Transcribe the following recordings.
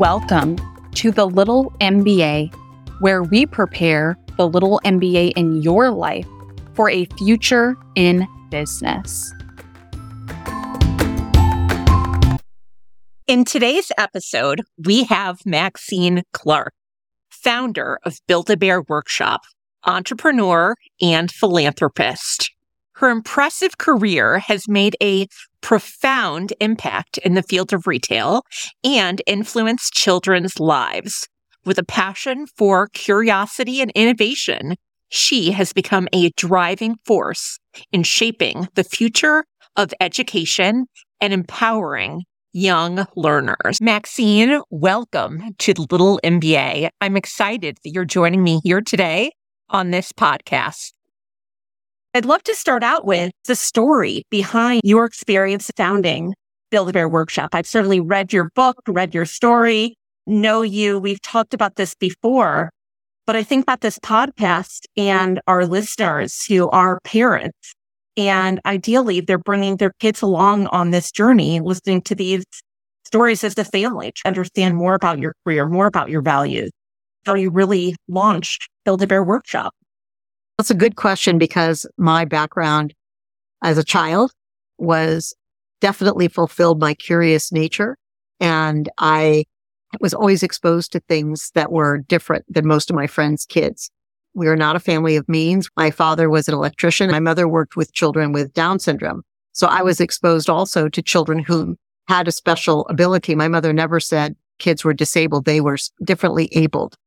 Welcome to the Little MBA, where we prepare the little MBA in your life for a future in business. In today's episode, we have Maxine Clark, founder of Build a Bear Workshop, entrepreneur and philanthropist. Her impressive career has made a profound impact in the field of retail and influenced children's lives. With a passion for curiosity and innovation, she has become a driving force in shaping the future of education and empowering young learners. Maxine, welcome to Little MBA. I'm excited that you're joining me here today on this podcast. I'd love to start out with the story behind your experience founding Build a Bear Workshop. I've certainly read your book, read your story, know you. We've talked about this before, but I think about this podcast and our listeners who are parents. And ideally, they're bringing their kids along on this journey, listening to these stories as a family to understand more about your career, more about your values, how you really launched Build a Bear Workshop. That's a good question because my background as a child was definitely fulfilled my curious nature. And I was always exposed to things that were different than most of my friends' kids. We are not a family of means. My father was an electrician. My mother worked with children with Down syndrome. So I was exposed also to children who had a special ability. My mother never said kids were disabled. They were differently abled.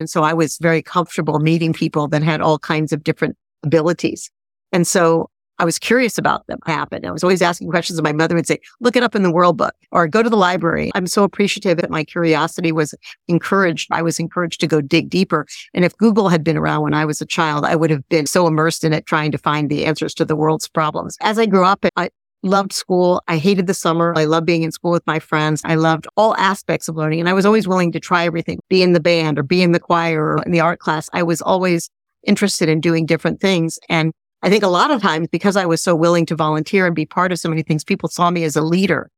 And so I was very comfortable meeting people that had all kinds of different abilities. And so I was curious about them happen. I was always asking questions and my mother would say, look it up in the world book or go to the library. I'm so appreciative that my curiosity was encouraged. I was encouraged to go dig deeper. And if Google had been around when I was a child, I would have been so immersed in it trying to find the answers to the world's problems. As I grew up, I, loved school. I hated the summer. I loved being in school with my friends. I loved all aspects of learning and I was always willing to try everything, be in the band or be in the choir or in the art class. I was always interested in doing different things. And I think a lot of times because I was so willing to volunteer and be part of so many things, people saw me as a leader.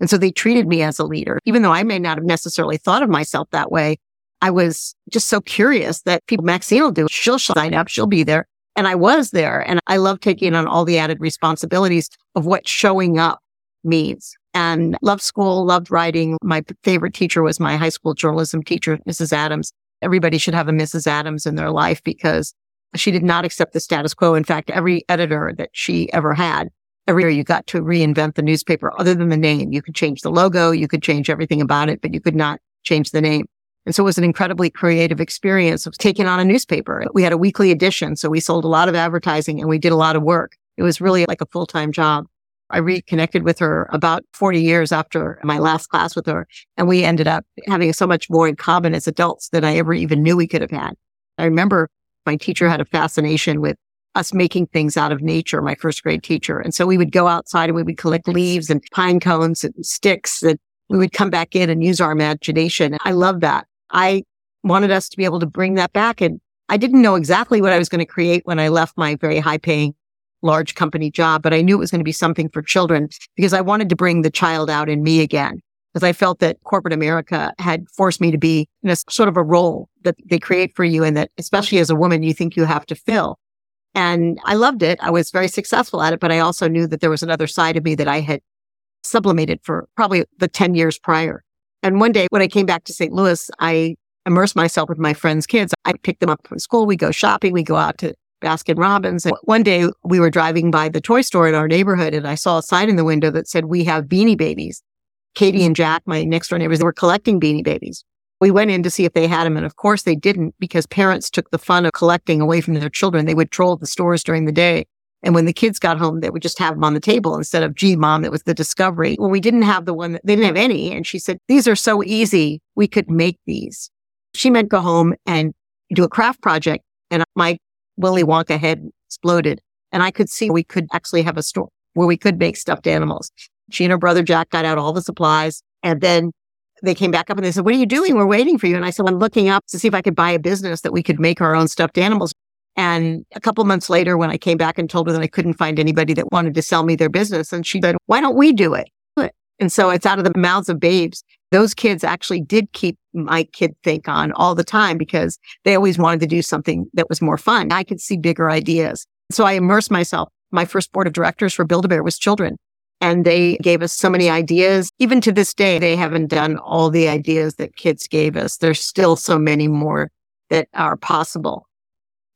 And so they treated me as a leader, even though I may not have necessarily thought of myself that way. I was just so curious that people, Maxine will do. She'll sign up. She'll be there. And I was there and I love taking on all the added responsibilities of what showing up means and loved school, loved writing. My favorite teacher was my high school journalism teacher, Mrs. Adams. Everybody should have a Mrs. Adams in their life because she did not accept the status quo. In fact, every editor that she ever had, every year you got to reinvent the newspaper other than the name. You could change the logo. You could change everything about it, but you could not change the name. And so it was an incredibly creative experience of taking on a newspaper. We had a weekly edition. So we sold a lot of advertising and we did a lot of work. It was really like a full time job. I reconnected with her about 40 years after my last class with her. And we ended up having so much more in common as adults than I ever even knew we could have had. I remember my teacher had a fascination with us making things out of nature, my first grade teacher. And so we would go outside and we would collect leaves and pine cones and sticks and we would come back in and use our imagination. I love that. I wanted us to be able to bring that back. And I didn't know exactly what I was going to create when I left my very high paying large company job, but I knew it was going to be something for children because I wanted to bring the child out in me again. Because I felt that corporate America had forced me to be in a sort of a role that they create for you and that especially as a woman, you think you have to fill. And I loved it. I was very successful at it, but I also knew that there was another side of me that I had sublimated for probably the 10 years prior. And one day when I came back to St. Louis, I immersed myself with my friends' kids. I picked them up from school. We go shopping. We go out to Baskin Robbins. And one day we were driving by the toy store in our neighborhood and I saw a sign in the window that said, we have beanie babies. Katie and Jack, my next door neighbors, were collecting beanie babies. We went in to see if they had them. And of course they didn't because parents took the fun of collecting away from their children. They would troll the stores during the day and when the kids got home, they would just have them on the table instead of, gee, mom, it was the discovery. Well, we didn't have the one, that, they didn't have any. And she said, these are so easy. We could make these. She meant go home and do a craft project. And my Willy Wonka head exploded. And I could see we could actually have a store where we could make stuffed animals. She and her brother Jack got out all the supplies. And then they came back up and they said, what are you doing? We're waiting for you. And I said, I'm looking up to see if I could buy a business that we could make our own stuffed animals. And a couple months later, when I came back and told her that I couldn't find anybody that wanted to sell me their business, and she said, why don't we do it? And so it's out of the mouths of babes. Those kids actually did keep my kid think on all the time because they always wanted to do something that was more fun. I could see bigger ideas. So I immersed myself. My first board of directors for Build-A-Bear was children and they gave us so many ideas. Even to this day, they haven't done all the ideas that kids gave us. There's still so many more that are possible.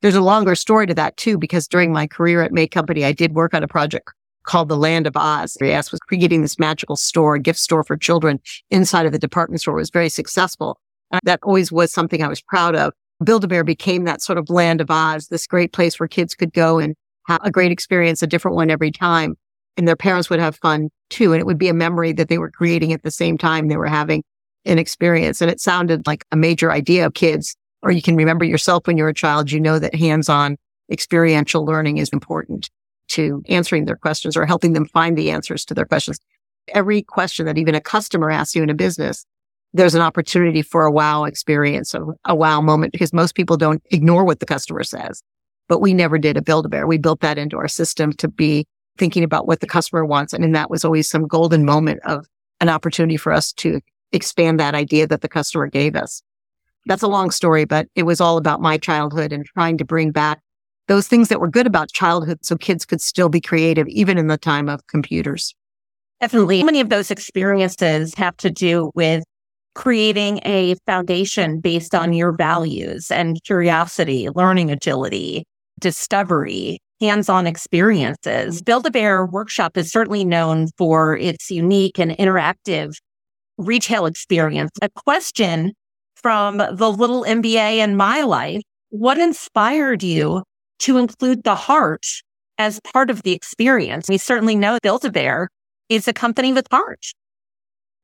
There's a longer story to that too, because during my career at May Company, I did work on a project called the Land of Oz. Yes, was creating this magical store, a gift store for children inside of the department store. It was very successful. And that always was something I was proud of. Build-A-Bear became that sort of Land of Oz, this great place where kids could go and have a great experience, a different one every time. And their parents would have fun too. And it would be a memory that they were creating at the same time they were having an experience. And it sounded like a major idea of kids, or you can remember yourself when you're a child, you know that hands-on experiential learning is important to answering their questions or helping them find the answers to their questions. Every question that even a customer asks you in a business, there's an opportunity for a wow experience, a, a wow moment, because most people don't ignore what the customer says. But we never did a Build-A-Bear. We built that into our system to be thinking about what the customer wants. And that was always some golden moment of an opportunity for us to expand that idea that the customer gave us. That's a long story, but it was all about my childhood and trying to bring back those things that were good about childhood so kids could still be creative, even in the time of computers. Definitely. Many of those experiences have to do with creating a foundation based on your values and curiosity, learning agility, discovery, hands-on experiences. Build-A-Bear Workshop is certainly known for its unique and interactive retail experience. A question from the little MBA in my life. What inspired you to include the heart as part of the experience. We certainly know Build-A-Bear is a company with heart.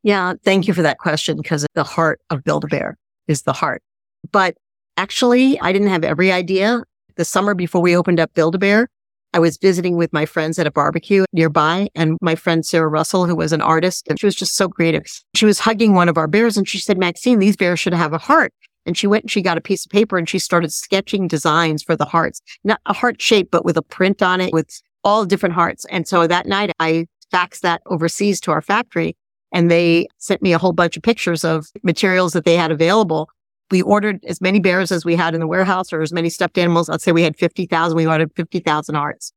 Yeah, thank you for that question because the heart of Build-A-Bear is the heart. But actually, I didn't have every idea. The summer before we opened up Build-A-Bear, I was visiting with my friends at a barbecue nearby and my friend Sarah Russell, who was an artist, and she was just so creative. She was hugging one of our bears and she said, Maxine, these bears should have a heart. And she went and she got a piece of paper and she started sketching designs for the hearts, not a heart shape, but with a print on it with all different hearts. And so that night I faxed that overseas to our factory and they sent me a whole bunch of pictures of materials that they had available. We ordered as many bears as we had in the warehouse or as many stuffed animals. Let's say we had 50,000. We ordered 50,000 hearts.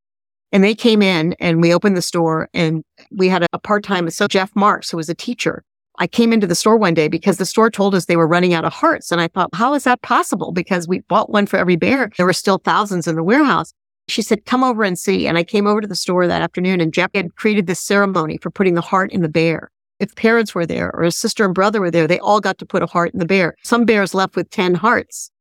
And they came in and we opened the store and we had a, a part-time, so Jeff Marks, who was a teacher, I came into the store one day because the store told us they were running out of hearts. And I thought, how is that possible? Because we bought one for every bear. There were still thousands in the warehouse. She said, come over and see. And I came over to the store that afternoon and Jeff had created this ceremony for putting the heart in the bear. If parents were there or a sister and brother were there, they all got to put a heart in the bear. Some bears left with 10 hearts.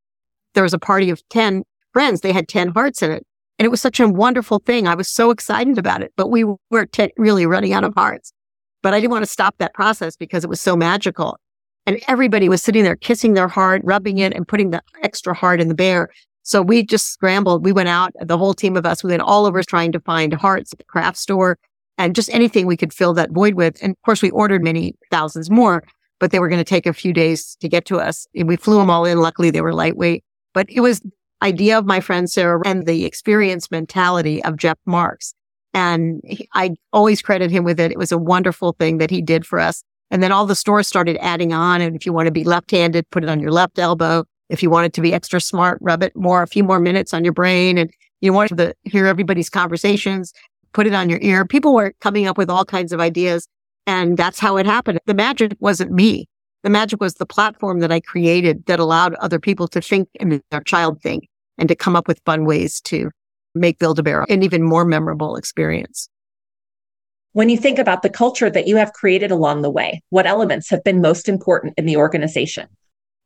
There was a party of 10 friends. They had 10 hearts in it. And it was such a wonderful thing. I was so excited about it, but we were really running out of hearts. But I didn't want to stop that process because it was so magical. And everybody was sitting there kissing their heart, rubbing it and putting the extra heart in the bear. So we just scrambled. We went out, the whole team of us, we went all over trying to find hearts at the craft store and just anything we could fill that void with. And of course, we ordered many thousands more, but they were going to take a few days to get to us. And we flew them all in. Luckily, they were lightweight, but it was idea of my friend Sarah and the experience mentality of Jeff Marks and he, I always credit him with it. It was a wonderful thing that he did for us. And then all the stores started adding on. And if you want to be left-handed, put it on your left elbow. If you want it to be extra smart, rub it more, a few more minutes on your brain. And you want to hear everybody's conversations, put it on your ear. People were coming up with all kinds of ideas. And that's how it happened. The magic wasn't me. The magic was the platform that I created that allowed other people to think and their child think and to come up with fun ways to make Build-A-Bear an even more memorable experience. When you think about the culture that you have created along the way, what elements have been most important in the organization?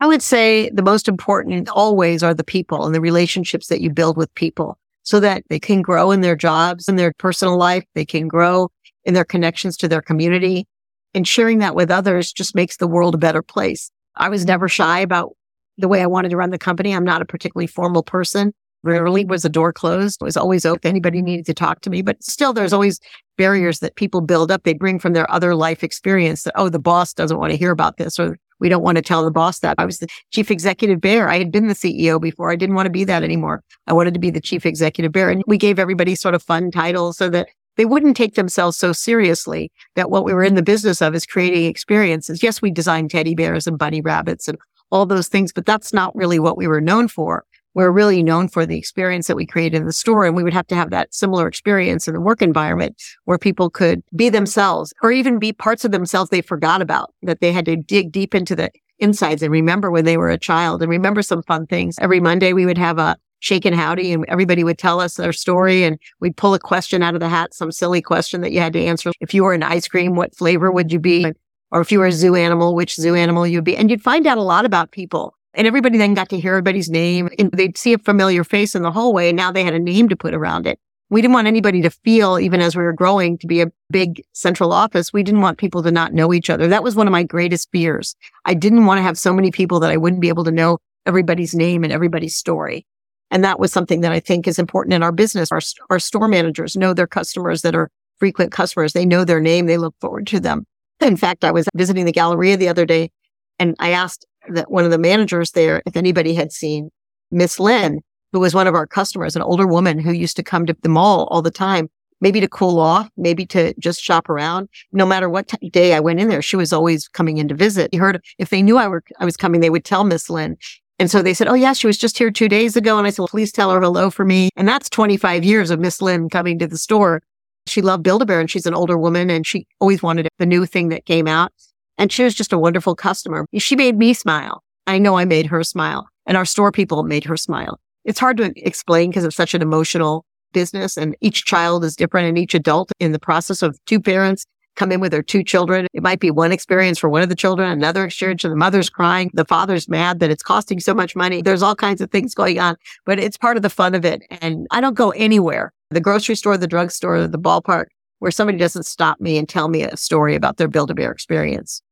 I would say the most important always are the people and the relationships that you build with people so that they can grow in their jobs, in their personal life. They can grow in their connections to their community and sharing that with others just makes the world a better place. I was never shy about the way I wanted to run the company. I'm not a particularly formal person. Rarely was a door closed. It was always open. Anybody needed to talk to me, but still there's always barriers that people build up. They bring from their other life experience that, oh, the boss doesn't want to hear about this or we don't want to tell the boss that. I was the chief executive bear. I had been the CEO before. I didn't want to be that anymore. I wanted to be the chief executive bear. And we gave everybody sort of fun titles so that they wouldn't take themselves so seriously that what we were in the business of is creating experiences. Yes, we designed teddy bears and bunny rabbits and all those things, but that's not really what we were known for. We're really known for the experience that we create in the store. And we would have to have that similar experience in the work environment where people could be themselves or even be parts of themselves they forgot about that they had to dig deep into the insides and remember when they were a child and remember some fun things. Every Monday we would have a shake and howdy and everybody would tell us their story and we'd pull a question out of the hat, some silly question that you had to answer. If you were an ice cream, what flavor would you be? Or if you were a zoo animal, which zoo animal you'd be? And you'd find out a lot about people. And everybody then got to hear everybody's name and they'd see a familiar face in the hallway and now they had a name to put around it. We didn't want anybody to feel, even as we were growing to be a big central office, we didn't want people to not know each other. That was one of my greatest fears. I didn't want to have so many people that I wouldn't be able to know everybody's name and everybody's story. And that was something that I think is important in our business. Our, our store managers know their customers that are frequent customers. They know their name. They look forward to them. In fact, I was visiting the Galleria the other day and I asked that one of the managers there if anybody had seen Miss Lynn, who was one of our customers, an older woman who used to come to the mall all the time, maybe to cool off, maybe to just shop around. No matter what t- day I went in there, she was always coming in to visit. You heard if they knew I were I was coming, they would tell Miss Lynn. And so they said, Oh, yeah, she was just here two days ago. And I said, well, please tell her hello for me. And that's 25 years of Miss Lynn coming to the store. She loved Build-A-Bear and she's an older woman and she always wanted the new thing that came out. And she was just a wonderful customer. She made me smile. I know I made her smile and our store people made her smile. It's hard to explain because it's such an emotional business and each child is different and each adult in the process of two parents come in with their two children. It might be one experience for one of the children, another experience and the mother's crying. The father's mad that it's costing so much money. There's all kinds of things going on, but it's part of the fun of it. And I don't go anywhere, the grocery store, the drugstore, the ballpark, where somebody doesn't stop me and tell me a story about their Build-A-Bear experience.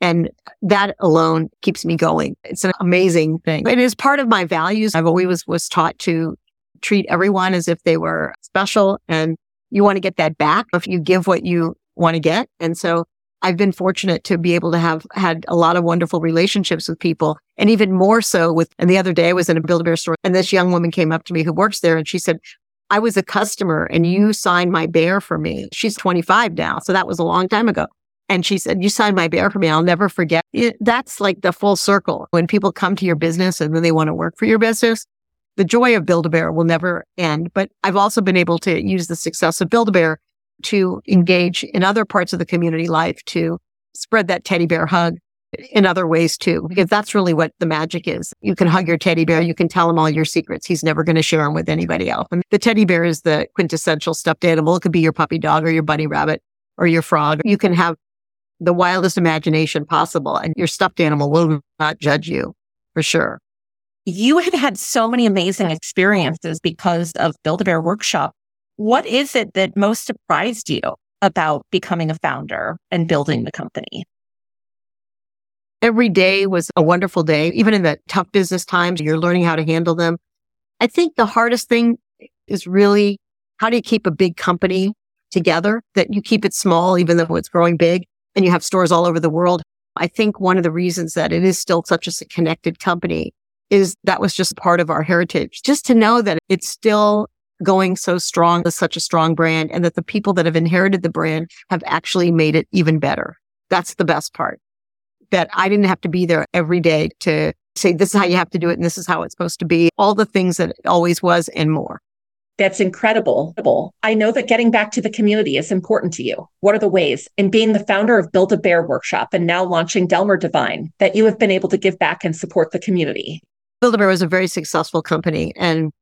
And that alone keeps me going. It's an amazing thing. It is part of my values. I've always was taught to treat everyone as if they were special and you want to get that back. If you give what you want to get. And so I've been fortunate to be able to have had a lot of wonderful relationships with people and even more so with, and the other day I was in a Build-A-Bear store and this young woman came up to me who works there and she said, I was a customer and you signed my bear for me. She's 25 now. So that was a long time ago. And she said, you signed my bear for me. I'll never forget. It, that's like the full circle. When people come to your business and then they want to work for your business, the joy of Build-A-Bear will never end. But I've also been able to use the success of Build-A-Bear to engage in other parts of the community life to spread that teddy bear hug in other ways too, because that's really what the magic is. You can hug your teddy bear. You can tell him all your secrets. He's never going to share them with anybody else. And the teddy bear is the quintessential stuffed animal. It could be your puppy dog or your bunny rabbit or your frog. You can have the wildest imagination possible and your stuffed animal will not judge you for sure. You have had so many amazing experiences because of Build-A-Bear Workshop. What is it that most surprised you about becoming a founder and building the company? Every day was a wonderful day. Even in the tough business times, you're learning how to handle them. I think the hardest thing is really how do you keep a big company together that you keep it small, even though it's growing big and you have stores all over the world. I think one of the reasons that it is still such a connected company is that was just part of our heritage. Just to know that it's still going so strong as such a strong brand and that the people that have inherited the brand have actually made it even better. That's the best part. That I didn't have to be there every day to say, this is how you have to do it and this is how it's supposed to be. All the things that it always was and more. That's incredible. I know that getting back to the community is important to you. What are the ways in being the founder of Build a Bear Workshop and now launching Delmar Divine that you have been able to give back and support the community? Build a Bear was a very successful company. And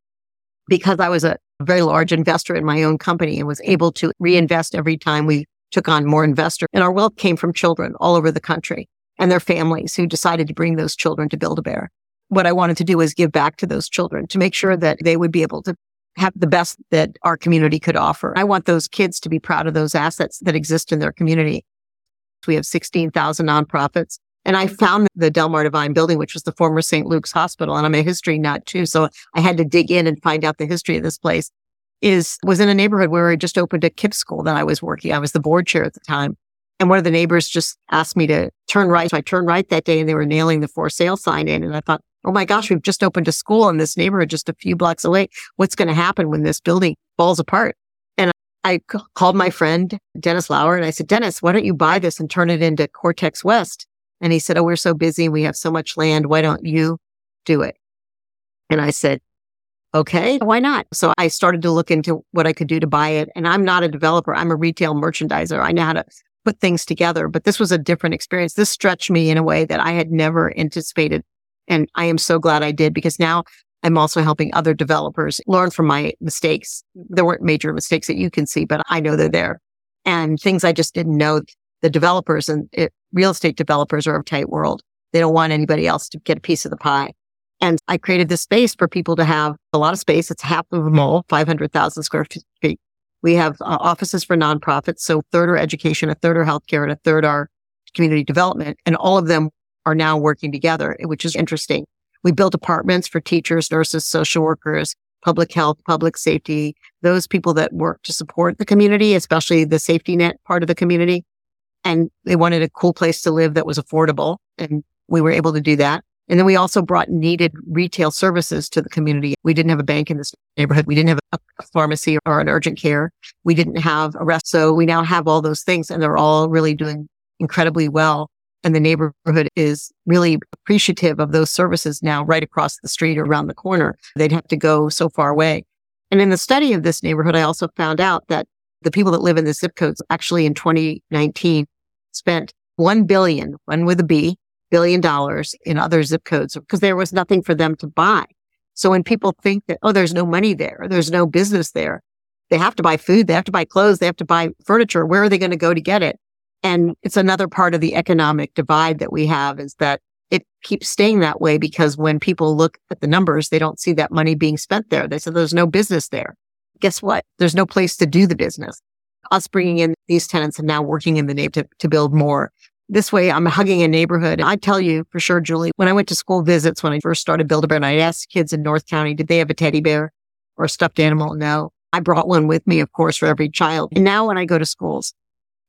because I was a very large investor in my own company and was able to reinvest every time we took on more investor. And our wealth came from children all over the country and their families who decided to bring those children to Build-A-Bear. What I wanted to do was give back to those children to make sure that they would be able to have the best that our community could offer. I want those kids to be proud of those assets that exist in their community. We have 16,000 nonprofits and I found the Delmar Divine building, which was the former St. Luke's Hospital. And I'm a history nut too. So I had to dig in and find out the history of this place is, was in a neighborhood where I just opened a KIPP school that I was working. I was the board chair at the time. And one of the neighbors just asked me to turn right. So I turned right that day and they were nailing the for sale sign in. And I thought, oh my gosh, we've just opened a school in this neighborhood just a few blocks away. What's going to happen when this building falls apart? And I called my friend Dennis Lower and I said, Dennis, why don't you buy this and turn it into Cortex West? And he said, Oh, we're so busy. We have so much land. Why don't you do it? And I said, Okay, why not? So I started to look into what I could do to buy it. And I'm not a developer. I'm a retail merchandiser. I know how to put things together, but this was a different experience. This stretched me in a way that I had never anticipated. And I am so glad I did because now I'm also helping other developers learn from my mistakes. There weren't major mistakes that you can see, but I know they're there and things I just didn't know. The developers and it, real estate developers are a tight world. They don't want anybody else to get a piece of the pie. And I created this space for people to have a lot of space. It's half of a mall, 500,000 square feet. We have uh, offices for nonprofits. So third are education, a third are healthcare, and a third are community development. And all of them are now working together, which is interesting. We built apartments for teachers, nurses, social workers, public health, public safety, those people that work to support the community, especially the safety net part of the community. And they wanted a cool place to live that was affordable. And we were able to do that. And then we also brought needed retail services to the community. We didn't have a bank in this neighborhood. We didn't have a pharmacy or an urgent care. We didn't have a rest. So we now have all those things and they're all really doing incredibly well. And the neighborhood is really appreciative of those services now right across the street or around the corner. They'd have to go so far away. And in the study of this neighborhood, I also found out that the people that live in the zip codes actually in 2019 spent 1 billion, one with a B, billion dollars in other zip codes because there was nothing for them to buy. So when people think that, oh, there's no money there, there's no business there, they have to buy food, they have to buy clothes, they have to buy furniture. Where are they going to go to get it? And it's another part of the economic divide that we have is that it keeps staying that way because when people look at the numbers, they don't see that money being spent there. They say there's no business there. Guess what? There's no place to do the business. Us bringing in these tenants and now working in the neighborhood to, to build more. This way, I'm hugging a neighborhood. I tell you for sure, Julie, when I went to school visits, when I first started Build-A-Bear and I asked kids in North County, did they have a teddy bear or a stuffed animal? No. I brought one with me, of course, for every child. And now when I go to schools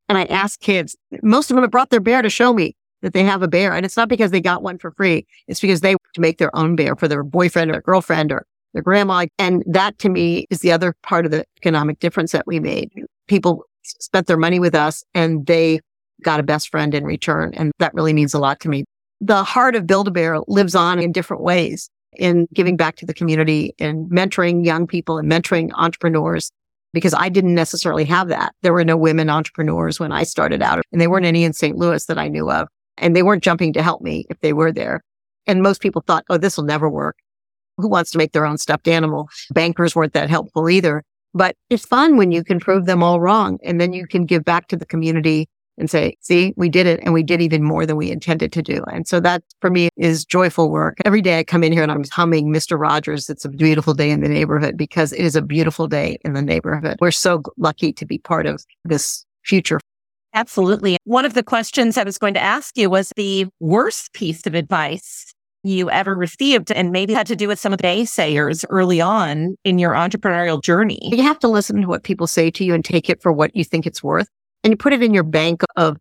and I ask kids, most of them have brought their bear to show me that they have a bear. And it's not because they got one for free. It's because they to make their own bear for their boyfriend or girlfriend or their grandma. And that to me is the other part of the economic difference that we made. People spent their money with us and they got a best friend in return. And that really means a lot to me. The heart of Build-A-Bear lives on in different ways in giving back to the community and mentoring young people and mentoring entrepreneurs because I didn't necessarily have that. There were no women entrepreneurs when I started out and they weren't any in St. Louis that I knew of. And they weren't jumping to help me if they were there. And most people thought, oh, this will never work. Who wants to make their own stuffed animal? Bankers weren't that helpful either. But it's fun when you can prove them all wrong and then you can give back to the community and say, see, we did it and we did even more than we intended to do. And so that for me is joyful work. Every day I come in here and I'm humming Mr. Rogers. It's a beautiful day in the neighborhood because it is a beautiful day in the neighborhood. We're so lucky to be part of this future. Absolutely. One of the questions I was going to ask you was the worst piece of advice you ever received and maybe had to do with some of the naysayers early on in your entrepreneurial journey. You have to listen to what people say to you and take it for what you think it's worth and you put it in your bank of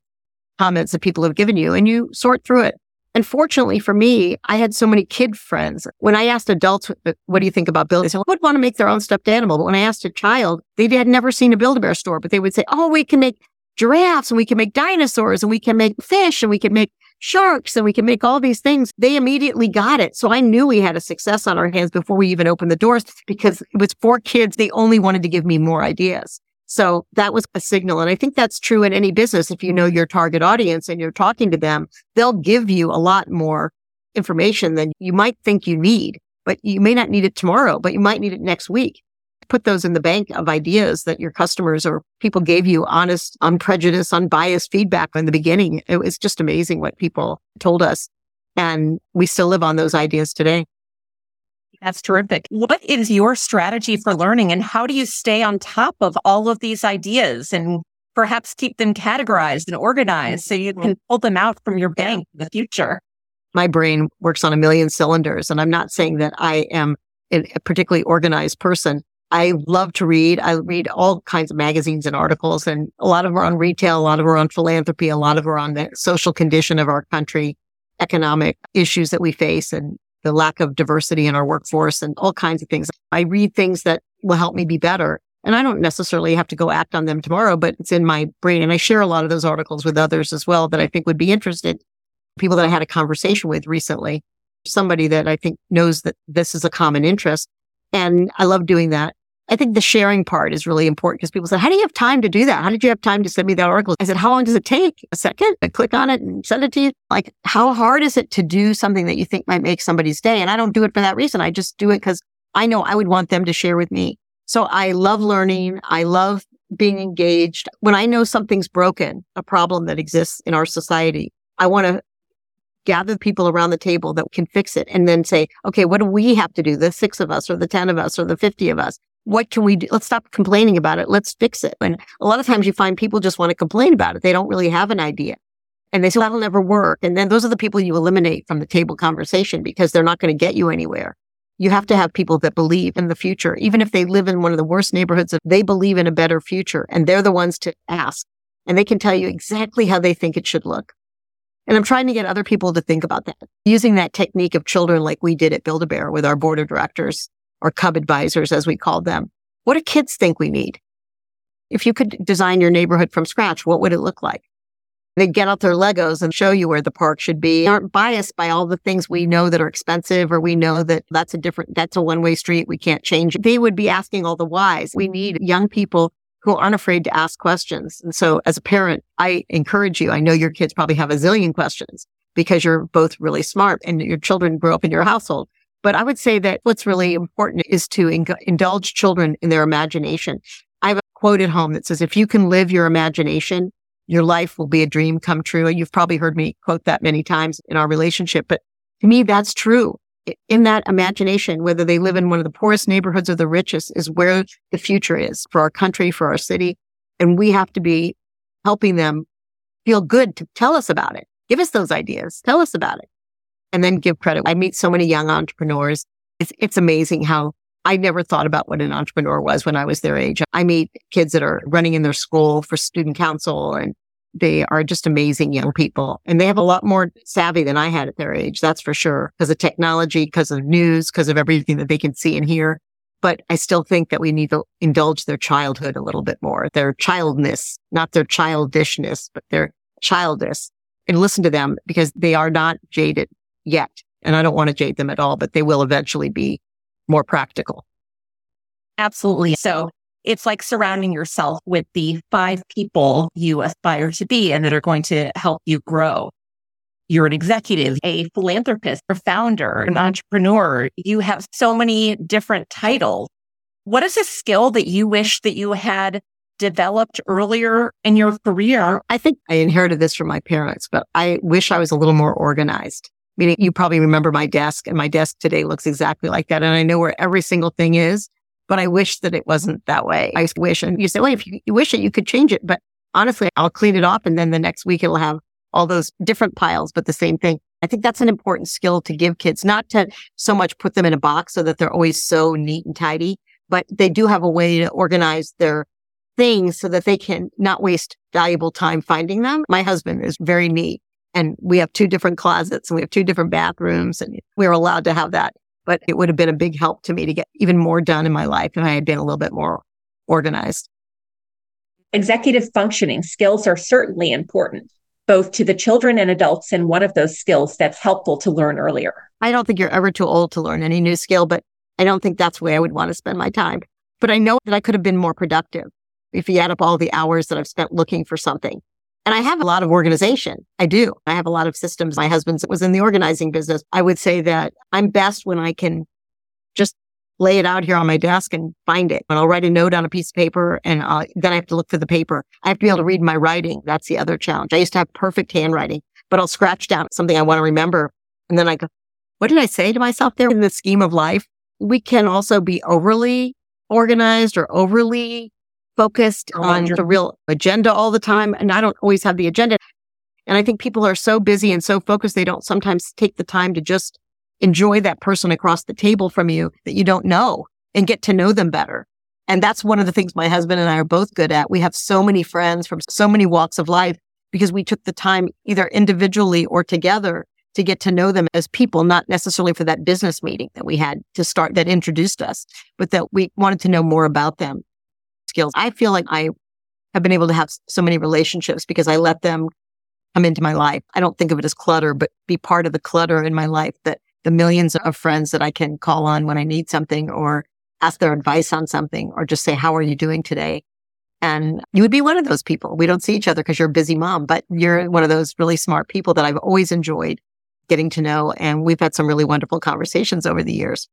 comments that people have given you and you sort through it. And fortunately for me, I had so many kid friends. When I asked adults, uh, what do you think about building? They said, well, would want to make their own stuffed animal. But when I asked a child, they had never seen a Build-A-Bear store, but they would say, oh, we can make giraffes and we can make dinosaurs and we can make fish and we can make sharks and we can make all these things. They immediately got it. So I knew we had a success on our hands before we even opened the doors because it was for kids. They only wanted to give me more ideas. So that was a signal. And I think that's true in any business. If you know your target audience and you're talking to them, they'll give you a lot more information than you might think you need, but you may not need it tomorrow, but you might need it next week. Put those in the bank of ideas that your customers or people gave you honest, unprejudiced, unbiased feedback in the beginning. It was just amazing what people told us. And we still live on those ideas today. That's terrific. What is your strategy for learning and how do you stay on top of all of these ideas and perhaps keep them categorized and organized so you can mm-hmm. pull them out from your bank in the future? My brain works on a million cylinders and I'm not saying that I am a particularly organized person. I love to read. I read all kinds of magazines and articles and a lot of them are on retail. A lot of them are on philanthropy. A lot of them are on the social condition of our country, economic issues that we face and the lack of diversity in our workforce and all kinds of things. I read things that will help me be better. And I don't necessarily have to go act on them tomorrow, but it's in my brain. And I share a lot of those articles with others as well that I think would be interested. People that I had a conversation with recently, somebody that I think knows that this is a common interest. And I love doing that. I think the sharing part is really important because people say, how do you have time to do that? How did you have time to send me that article? I said, how long does it take? A second? I click on it and send it to you. Like, how hard is it to do something that you think might make somebody's day? And I don't do it for that reason. I just do it because I know I would want them to share with me. So I love learning. I love being engaged. When I know something's broken, a problem that exists in our society, I want to gather people around the table that can fix it and then say, okay, what do we have to do? The six of us or the 10 of us or the 50 of us. What can we do? Let's stop complaining about it. Let's fix it. And a lot of times you find people just want to complain about it. They don't really have an idea. And they say, that'll never work. And then those are the people you eliminate from the table conversation because they're not going to get you anywhere. You have to have people that believe in the future, even if they live in one of the worst neighborhoods, they believe in a better future and they're the ones to ask and they can tell you exactly how they think it should look. And I'm trying to get other people to think about that using that technique of children like we did at Build-A-Bear with our board of directors or cub advisors, as we called them. What do kids think we need? If you could design your neighborhood from scratch, what would it look like? They get out their Legos and show you where the park should be. Aren't biased by all the things we know that are expensive or we know that that's a different, that's a one way street. We can't change. They would be asking all the whys. We need young people who aren't afraid to ask questions. And so as a parent, I encourage you. I know your kids probably have a zillion questions because you're both really smart and your children grew up in your household. But I would say that what's really important is to indulge children in their imagination. I have a quote at home that says, if you can live your imagination, your life will be a dream come true. And you've probably heard me quote that many times in our relationship, but to me, that's true. In that imagination, whether they live in one of the poorest neighborhoods or the richest is where the future is for our country, for our city. And we have to be helping them feel good to tell us about it. Give us those ideas. Tell us about it and then give credit. I meet so many young entrepreneurs. It's, it's amazing how I never thought about what an entrepreneur was when I was their age. I meet kids that are running in their school for student council and they are just amazing young people and they have a lot more savvy than I had at their age. That's for sure because of technology, because of news, because of everything that they can see and hear. But I still think that we need to indulge their childhood a little bit more, their childness, not their childishness, but their childish and listen to them because they are not jaded yet. And I don't want to jade them at all, but they will eventually be more practical. Absolutely. So it's like surrounding yourself with the five people you aspire to be and that are going to help you grow. You're an executive, a philanthropist, a founder, an entrepreneur. You have so many different titles. What is a skill that you wish that you had developed earlier in your career? I think I inherited this from my parents, but I wish I was a little more organized meaning you probably remember my desk and my desk today looks exactly like that. And I know where every single thing is, but I wish that it wasn't that way. I wish, and you say, well, if you, you wish it, you could change it. But honestly, I'll clean it up and then the next week it'll have all those different piles, but the same thing. I think that's an important skill to give kids, not to so much put them in a box so that they're always so neat and tidy, but they do have a way to organize their things so that they can not waste valuable time finding them. My husband is very neat and we have two different closets and we have two different bathrooms and we are allowed to have that. But it would have been a big help to me to get even more done in my life if I had been a little bit more organized. Executive functioning skills are certainly important, both to the children and adults. And one of those skills that's helpful to learn earlier. I don't think you're ever too old to learn any new skill, but I don't think that's where I would want to spend my time. But I know that I could have been more productive if you add up all the hours that I've spent looking for something. And I have a lot of organization. I do. I have a lot of systems. My husband was in the organizing business. I would say that I'm best when I can just lay it out here on my desk and find it. And I'll write a note on a piece of paper and uh, then I have to look for the paper. I have to be able to read my writing. That's the other challenge. I used to have perfect handwriting, but I'll scratch down something I want to remember. And then I go, what did I say to myself there in the scheme of life? We can also be overly organized or overly focused on the real agenda all the time. And I don't always have the agenda. And I think people are so busy and so focused, they don't sometimes take the time to just enjoy that person across the table from you that you don't know and get to know them better. And that's one of the things my husband and I are both good at. We have so many friends from so many walks of life because we took the time either individually or together to get to know them as people, not necessarily for that business meeting that we had to start that introduced us, but that we wanted to know more about them. Skills. I feel like I have been able to have so many relationships because I let them come into my life. I don't think of it as clutter, but be part of the clutter in my life that the millions of friends that I can call on when I need something or ask their advice on something or just say, how are you doing today? And you would be one of those people. We don't see each other because you're a busy mom, but you're one of those really smart people that I've always enjoyed getting to know. And we've had some really wonderful conversations over the years.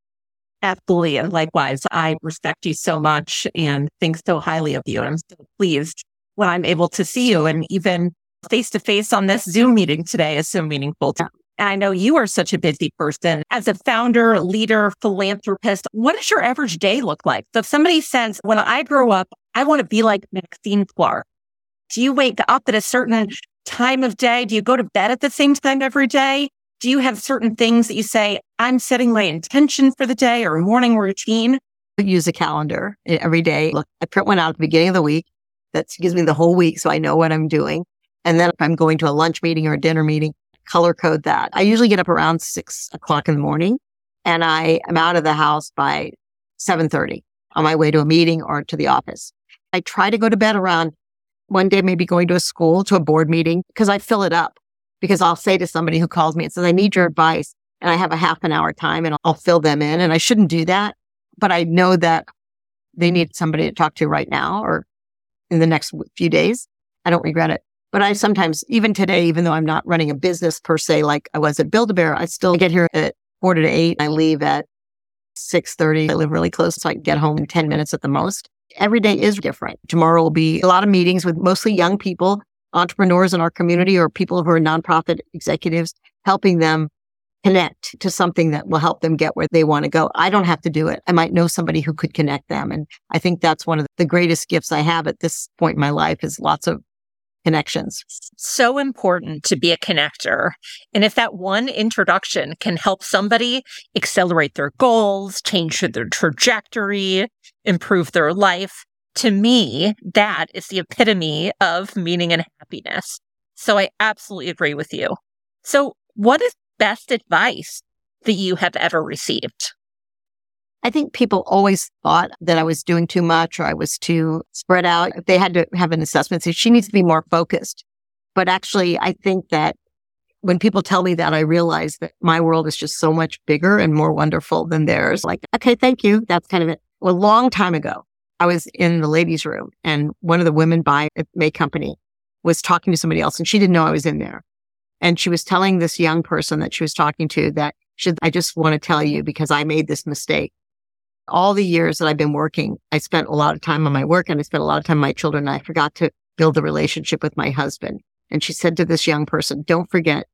Absolutely. And likewise, I respect you so much and think so highly of you. I'm so pleased when I'm able to see you and even face to face on this Zoom meeting today is so meaningful to me. And I know you are such a busy person as a founder, leader, philanthropist. What does your average day look like? So if somebody says, when I grow up, I want to be like Maxine Clark. Do you wake up at a certain time of day? Do you go to bed at the same time every day? Do you have certain things that you say, I'm setting my intention for the day or morning routine? I use a calendar eh, every day. Look, I print one out at the beginning of the week. That gives me the whole week so I know what I'm doing. And then if I'm going to a lunch meeting or a dinner meeting, color code that. I usually get up around six o'clock in the morning and I am out of the house by 730 on my way to a meeting or to the office. I try to go to bed around one day, maybe going to a school, to a board meeting, because I fill it up. Because I'll say to somebody who calls me and says, I need your advice. And I have a half an hour time and I'll fill them in. And I shouldn't do that. But I know that they need somebody to talk to right now or in the next few days. I don't regret it. But I sometimes, even today, even though I'm not running a business per se, like I was at Build-A-Bear, I still get here at quarter to eight. I leave at 6.30. I live really close, so I can get home in 10 minutes at the most. Every day is different. Tomorrow will be a lot of meetings with mostly young people, entrepreneurs in our community or people who are nonprofit executives, helping them connect to something that will help them get where they want to go. I don't have to do it. I might know somebody who could connect them. And I think that's one of the greatest gifts I have at this point in my life is lots of connections. So important to be a connector. And if that one introduction can help somebody accelerate their goals, change their trajectory, improve their life, to me, that is the epitome of meaning and happiness. So I absolutely agree with you. So what is best advice that you have ever received? I think people always thought that I was doing too much or I was too spread out. They had to have an assessment she needs to be more focused. But actually, I think that when people tell me that, I realize that my world is just so much bigger and more wonderful than theirs. Like, okay, thank you. That's kind of it. Well, a long time ago, I was in the ladies' room and one of the women by a May company was talking to somebody else and she didn't know I was in there. And she was telling this young person that she was talking to that I just want to tell you because I made this mistake all the years that I've been working, I spent a lot of time on my work and I spent a lot of time with my children. And I forgot to build a relationship with my husband. And she said to this young person, don't forget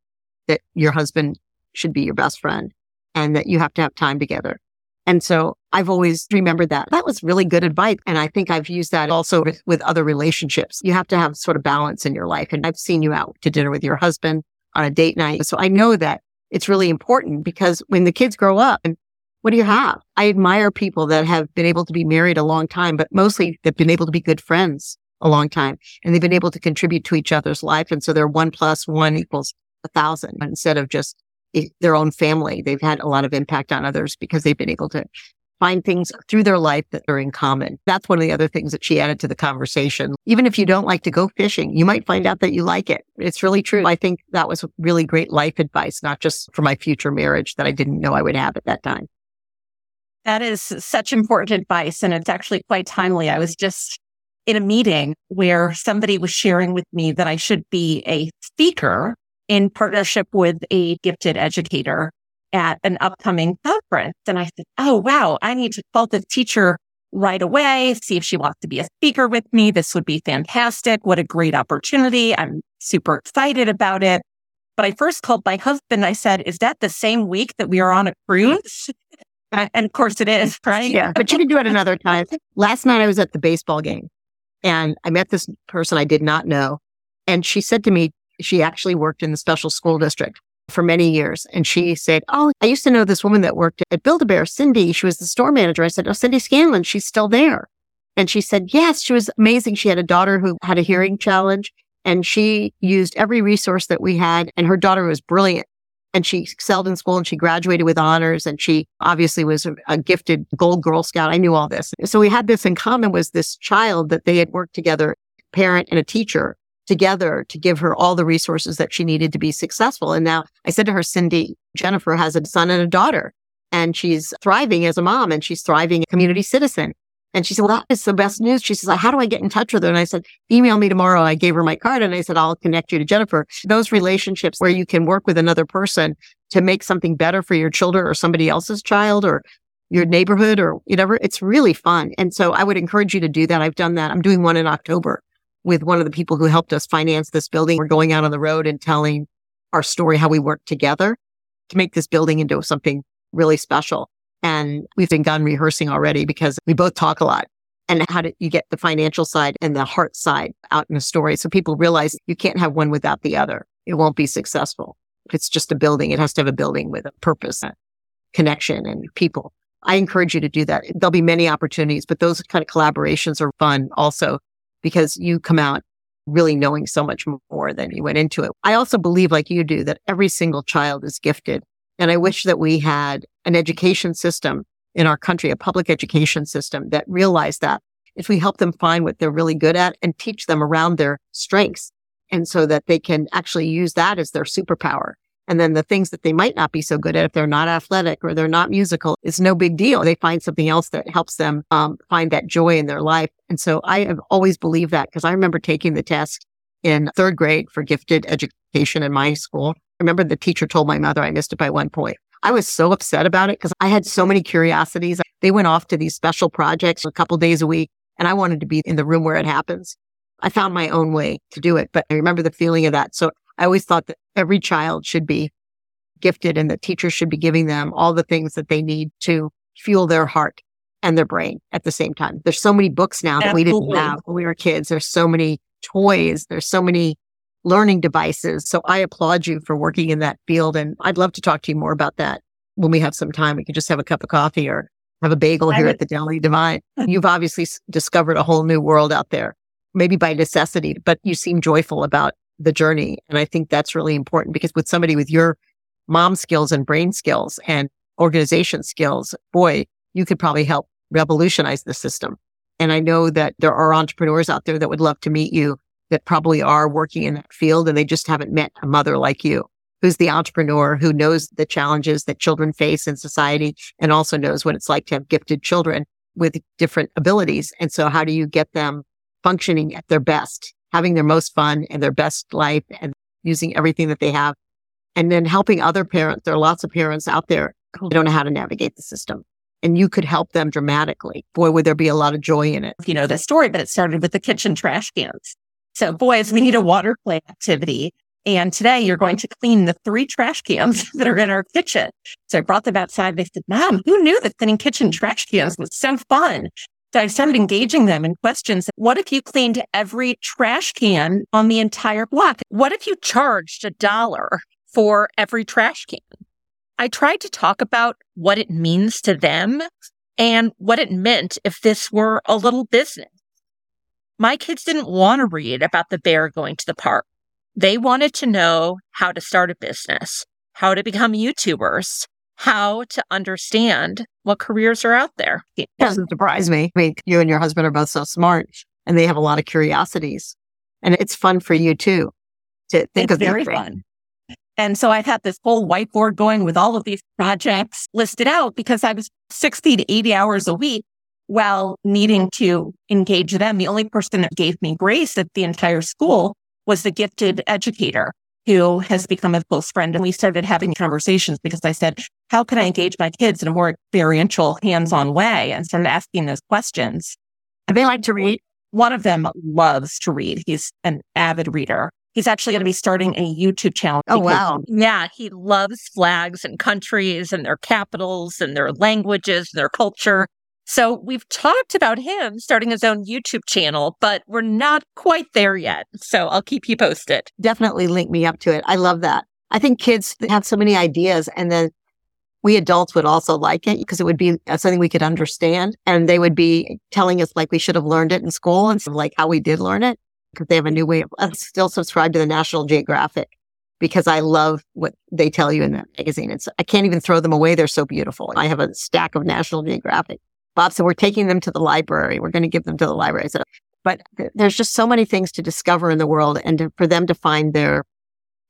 that your husband should be your best friend and that you have to have time together. And so I've always remembered that. That was really good advice. And I think I've used that also with, with other relationships. You have to have sort of balance in your life. And I've seen you out to dinner with your husband on a date night. So I know that it's really important because when the kids grow up and what do you have? I admire people that have been able to be married a long time, but mostly they've been able to be good friends a long time and they've been able to contribute to each other's life. And so they're one plus one equals a thousand instead of just their own family. They've had a lot of impact on others because they've been able to find things through their life that are in common. That's one of the other things that she added to the conversation. Even if you don't like to go fishing, you might find out that you like it. It's really true. I think that was really great life advice, not just for my future marriage that I didn't know I would have at that time. That is such important advice. And it's actually quite timely. I was just in a meeting where somebody was sharing with me that I should be a speaker in partnership with a gifted educator at an upcoming conference. And I said, Oh, wow, I need to call the teacher right away, see if she wants to be a speaker with me. This would be fantastic. What a great opportunity. I'm super excited about it. But I first called my husband. I said, Is that the same week that we are on a cruise? And of course it is, right? Yeah, but you can do it another time. Last night I was at the baseball game and I met this person I did not know. And she said to me, she actually worked in the special school district for many years. And she said, Oh, I used to know this woman that worked at Build-A-Bear, Cindy. She was the store manager. I said, Oh, Cindy Scanlon, she's still there. And she said, Yes, she was amazing. She had a daughter who had a hearing challenge and she used every resource that we had. And her daughter was brilliant and she excelled in school and she graduated with honors and she obviously was a, a, gifted gold girl scout i knew all this so we had this in common was this child that they had worked together parent and a teacher together to give her all the resources that she needed to be successful and now i said to her cindy jennifer has a son and a daughter and she's thriving as a mom and she's thriving a community citizen and she said, well, that is the best news. She says, how do I get in touch with her? And I said, email me tomorrow. I gave her my card and I said, I'll connect you to Jennifer. Those relationships where you can work with another person to make something better for your children or somebody else's child or your neighborhood or whatever. It's really fun. And so I would encourage you to do that. I've done that. I'm doing one in October with one of the people who helped us finance this building. We're going out on the road and telling our story, how we work together to make this building into something really special. And we've begun rehearsing already because we both talk a lot. And how do you get the financial side and the heart side out in a story? So people realize you can't have one without the other. It won't be successful. It's just a building, it has to have a building with a purpose, a connection and people. I encourage you to do that. There'll be many opportunities, but those kind of collaborations are fun also because you come out really knowing so much more than you went into it. I also believe like you do that every single child is gifted. And I wish that we had an education system in our country, a public education system that realized that if we help them find what they're really good at and teach them around their strengths and so that they can actually use that as their superpower. And then the things that they might not be so good at, if they're not athletic or they're not musical, it's no big deal. They find something else that helps them um, find that joy in their life. And so I have always believed that because I remember taking the test in third grade for gifted education in my school. I remember the teacher told my mother I missed it by one point. I was so upset about it because I had so many curiosities. They went off to these special projects a couple days a week and I wanted to be in the room where it happens. I found my own way to do it, but I remember the feeling of that. So I always thought that every child should be gifted and the teachers should be giving them all the things that they need to fuel their heart and their brain at the same time. There's so many books now that Absolutely. we didn't have when we were kids. There's so many toys. There's so many learning devices. So I applaud you for working in that field. And I'd love to talk to you more about that when we have some time. We could just have a cup of coffee or have a bagel here at the Delmar Divine. You've obviously discovered a whole new world out there, maybe by necessity, but you seem joyful about the journey. And I think that's really important because with somebody with your mom skills and brain skills and organization skills, boy, you could probably help revolutionize the system. And I know that there are entrepreneurs out there that would love to meet you that probably are working in that field and they just haven't met a mother like you who's the entrepreneur who knows the challenges that children face in society and also knows what it's like to have gifted children with different abilities. And so how do you get them functioning at their best, having their most fun and their best life and using everything that they have and then helping other parents. There are lots of parents out there who don't know how to navigate the system and you could help them dramatically. Boy, would there be a lot of joy in it. If you know, the story, but it started with the kitchen trash cans. So boys, we need a water play activity. And today you're going to clean the three trash cans that are in our kitchen. So I brought them outside. They said, Mom, who knew that cleaning kitchen trash cans was so fun? I started engaging them in questions. What if you cleaned every trash can on the entire block? What if you charged a dollar for every trash can? I tried to talk about what it means to them and what it meant if this were a little business. My kids didn't want to read about the bear going to the park. They wanted to know how to start a business, how to become YouTubers, how to understand what careers are out there. It doesn't surprise me. I mean, you and your husband are both so smart and they have a lot of curiosities. And it's fun for you too to think it's of very fun. And so I had this whole whiteboard going with all of these projects listed out because I was 60 to 80 hours a week while needing to engage them. The only person that gave me grace at the entire school was the gifted educator who has become a close friend. And we started having conversations because I said, how can I engage my kids in a more experiential, hands-on way? And started asking those questions. And they like to read. One of them loves to read. He's an avid reader. He's actually going to be starting a YouTube channel. Oh, wow. Yeah. He loves flags and countries and their capitals and their languages and their culture. So we've talked about him starting his own YouTube channel, but we're not quite there yet. So I'll keep you posted. Definitely link me up to it. I love that. I think kids have so many ideas and then we adults would also like it because it would be uh, something we could understand and they would be telling us like we should have learned it in school of like how we did learn it because they have a new way of I still subscribe to the National Geographic because I love what they tell you in that magazine. It's, I can't even throw them away. They're so beautiful. I have a stack of National Geographic. Bob said, we're taking them to the library. We're going to give them to the library. I said, but there's just so many things to discover in the world and to, for them to find their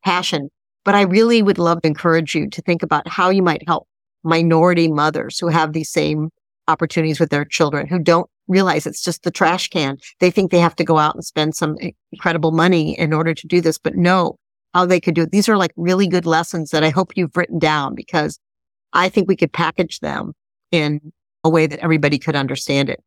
passion. But I really would love to encourage you to think about how you might help minority mothers who have these same opportunities with their children, who don't realize it's just the trash can. They think they have to go out and spend some incredible money in order to do this, but no, how they could do it. These are like really good lessons that I hope you've written down because I think we could package them in a way that everybody could understand it.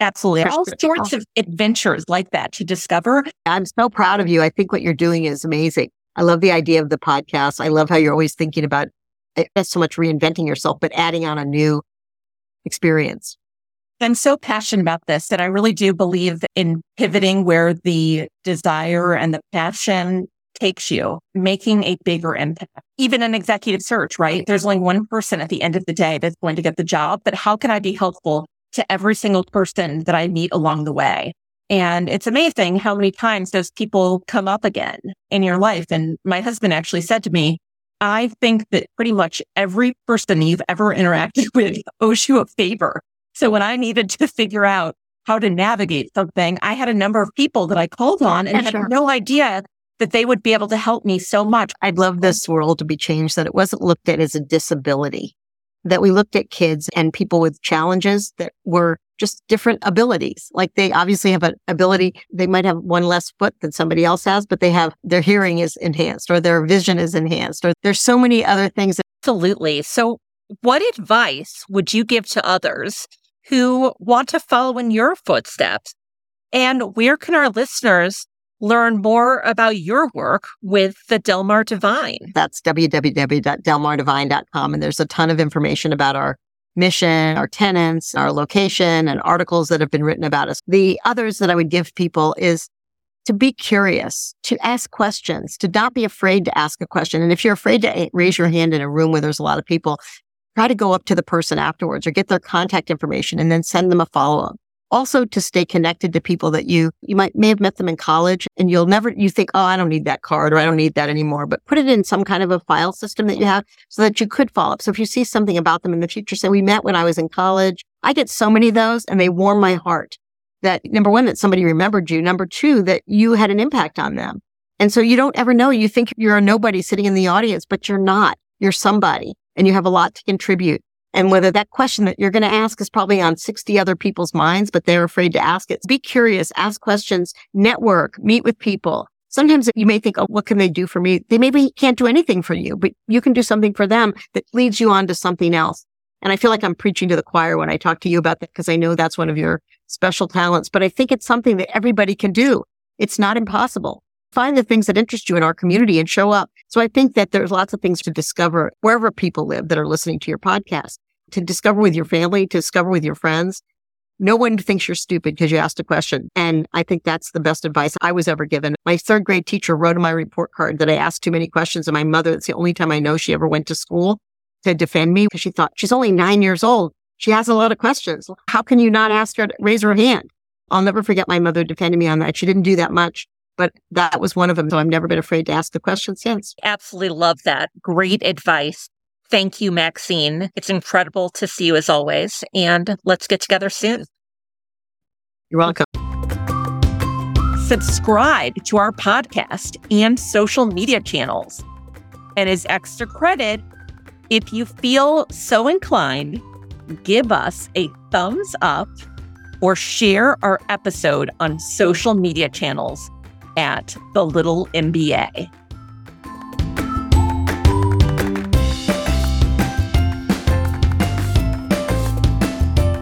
Absolutely. All sorts of adventures like that to discover. I'm so proud of you. I think what you're doing is amazing. I love the idea of the podcast. I love how you're always thinking about not eh, so much reinventing yourself, but adding on a new experience. I'm so passionate about this that I really do believe in pivoting where the desire and the passion takes you, making a bigger impact. Even an executive search, right? There's only one person at the end of the day that's going to get the job, but how can I be helpful to every single person that I meet along the way? And it's amazing how many times those people come up again in your life. And my husband actually said to me, I think that pretty much every person you've ever interacted with owes you a favor. So when I needed to figure out how to navigate something, I had a number of people that I called on and sure. had no idea that they would be able to help me so much. I'd love this world to be changed that it wasn't looked at as a disability, that we looked at kids and people with challenges that were just different abilities. Like they obviously have an ability, they might have one less foot than somebody else has, but they have their hearing is enhanced or their vision is enhanced or there's so many other things. Absolutely. So what advice would you give to others who want to follow in your footsteps? And where can our listeners learn more about your work with the Delmar Divine. That's www.delmardivine.com. And there's a ton of information about our mission, our tenants, our location, and articles that have been written about us. The others that I would give people is to be curious, to ask questions, to not be afraid to ask a question. And if you're afraid to raise your hand in a room where there's a lot of people, try to go up to the person afterwards or get their contact information and then send them a follow up also to stay connected to people that you you might may have met them in college and you'll never you think oh i don't need that card or i don't need that anymore but put it in some kind of a file system that you have so that you could follow up. So if you see something about them in the future say we met when i was in college. I get so many of those and they warm my heart that number one that somebody remembered you. Number two that you had an impact on them. And so you don't ever know. You think you're a nobody sitting in the audience but you're not. You're somebody and you have a lot to contribute and whether that question that you're going to ask is probably on 60 other people's minds, but they're afraid to ask it. Be curious, ask questions, network, meet with people. Sometimes you may think, oh, what can they do for me? They maybe can't do anything for you, but you can do something for them that leads you on to something else. And I feel like I'm preaching to the choir when I talk to you about that because I know that's one of your special talents, but I think it's something that everybody can do. It's not impossible find the things that interest you in our community and show up. So I think that there's lots of things to discover wherever people live that are listening to your podcast, to discover with your family, to discover with your friends. No one thinks you're stupid because you asked a question. And I think that's the best advice I was ever given. My third grade teacher wrote on my report card that I asked too many questions. And my mother, it's the only time I know she ever went to school to defend me because she thought she's only nine years old. She has a lot of questions. How can you not ask her to raise her hand? I'll never forget my mother defending me on that. She didn't do that much but that was one of them. So I've never been afraid to ask the question since. Absolutely love that. Great advice. Thank you, Maxine. It's incredible to see you as always. And let's get together soon. You're welcome. Subscribe to our podcast and social media channels. And as extra credit, if you feel so inclined, give us a thumbs up or share our episode on social media channels at the Little MBA.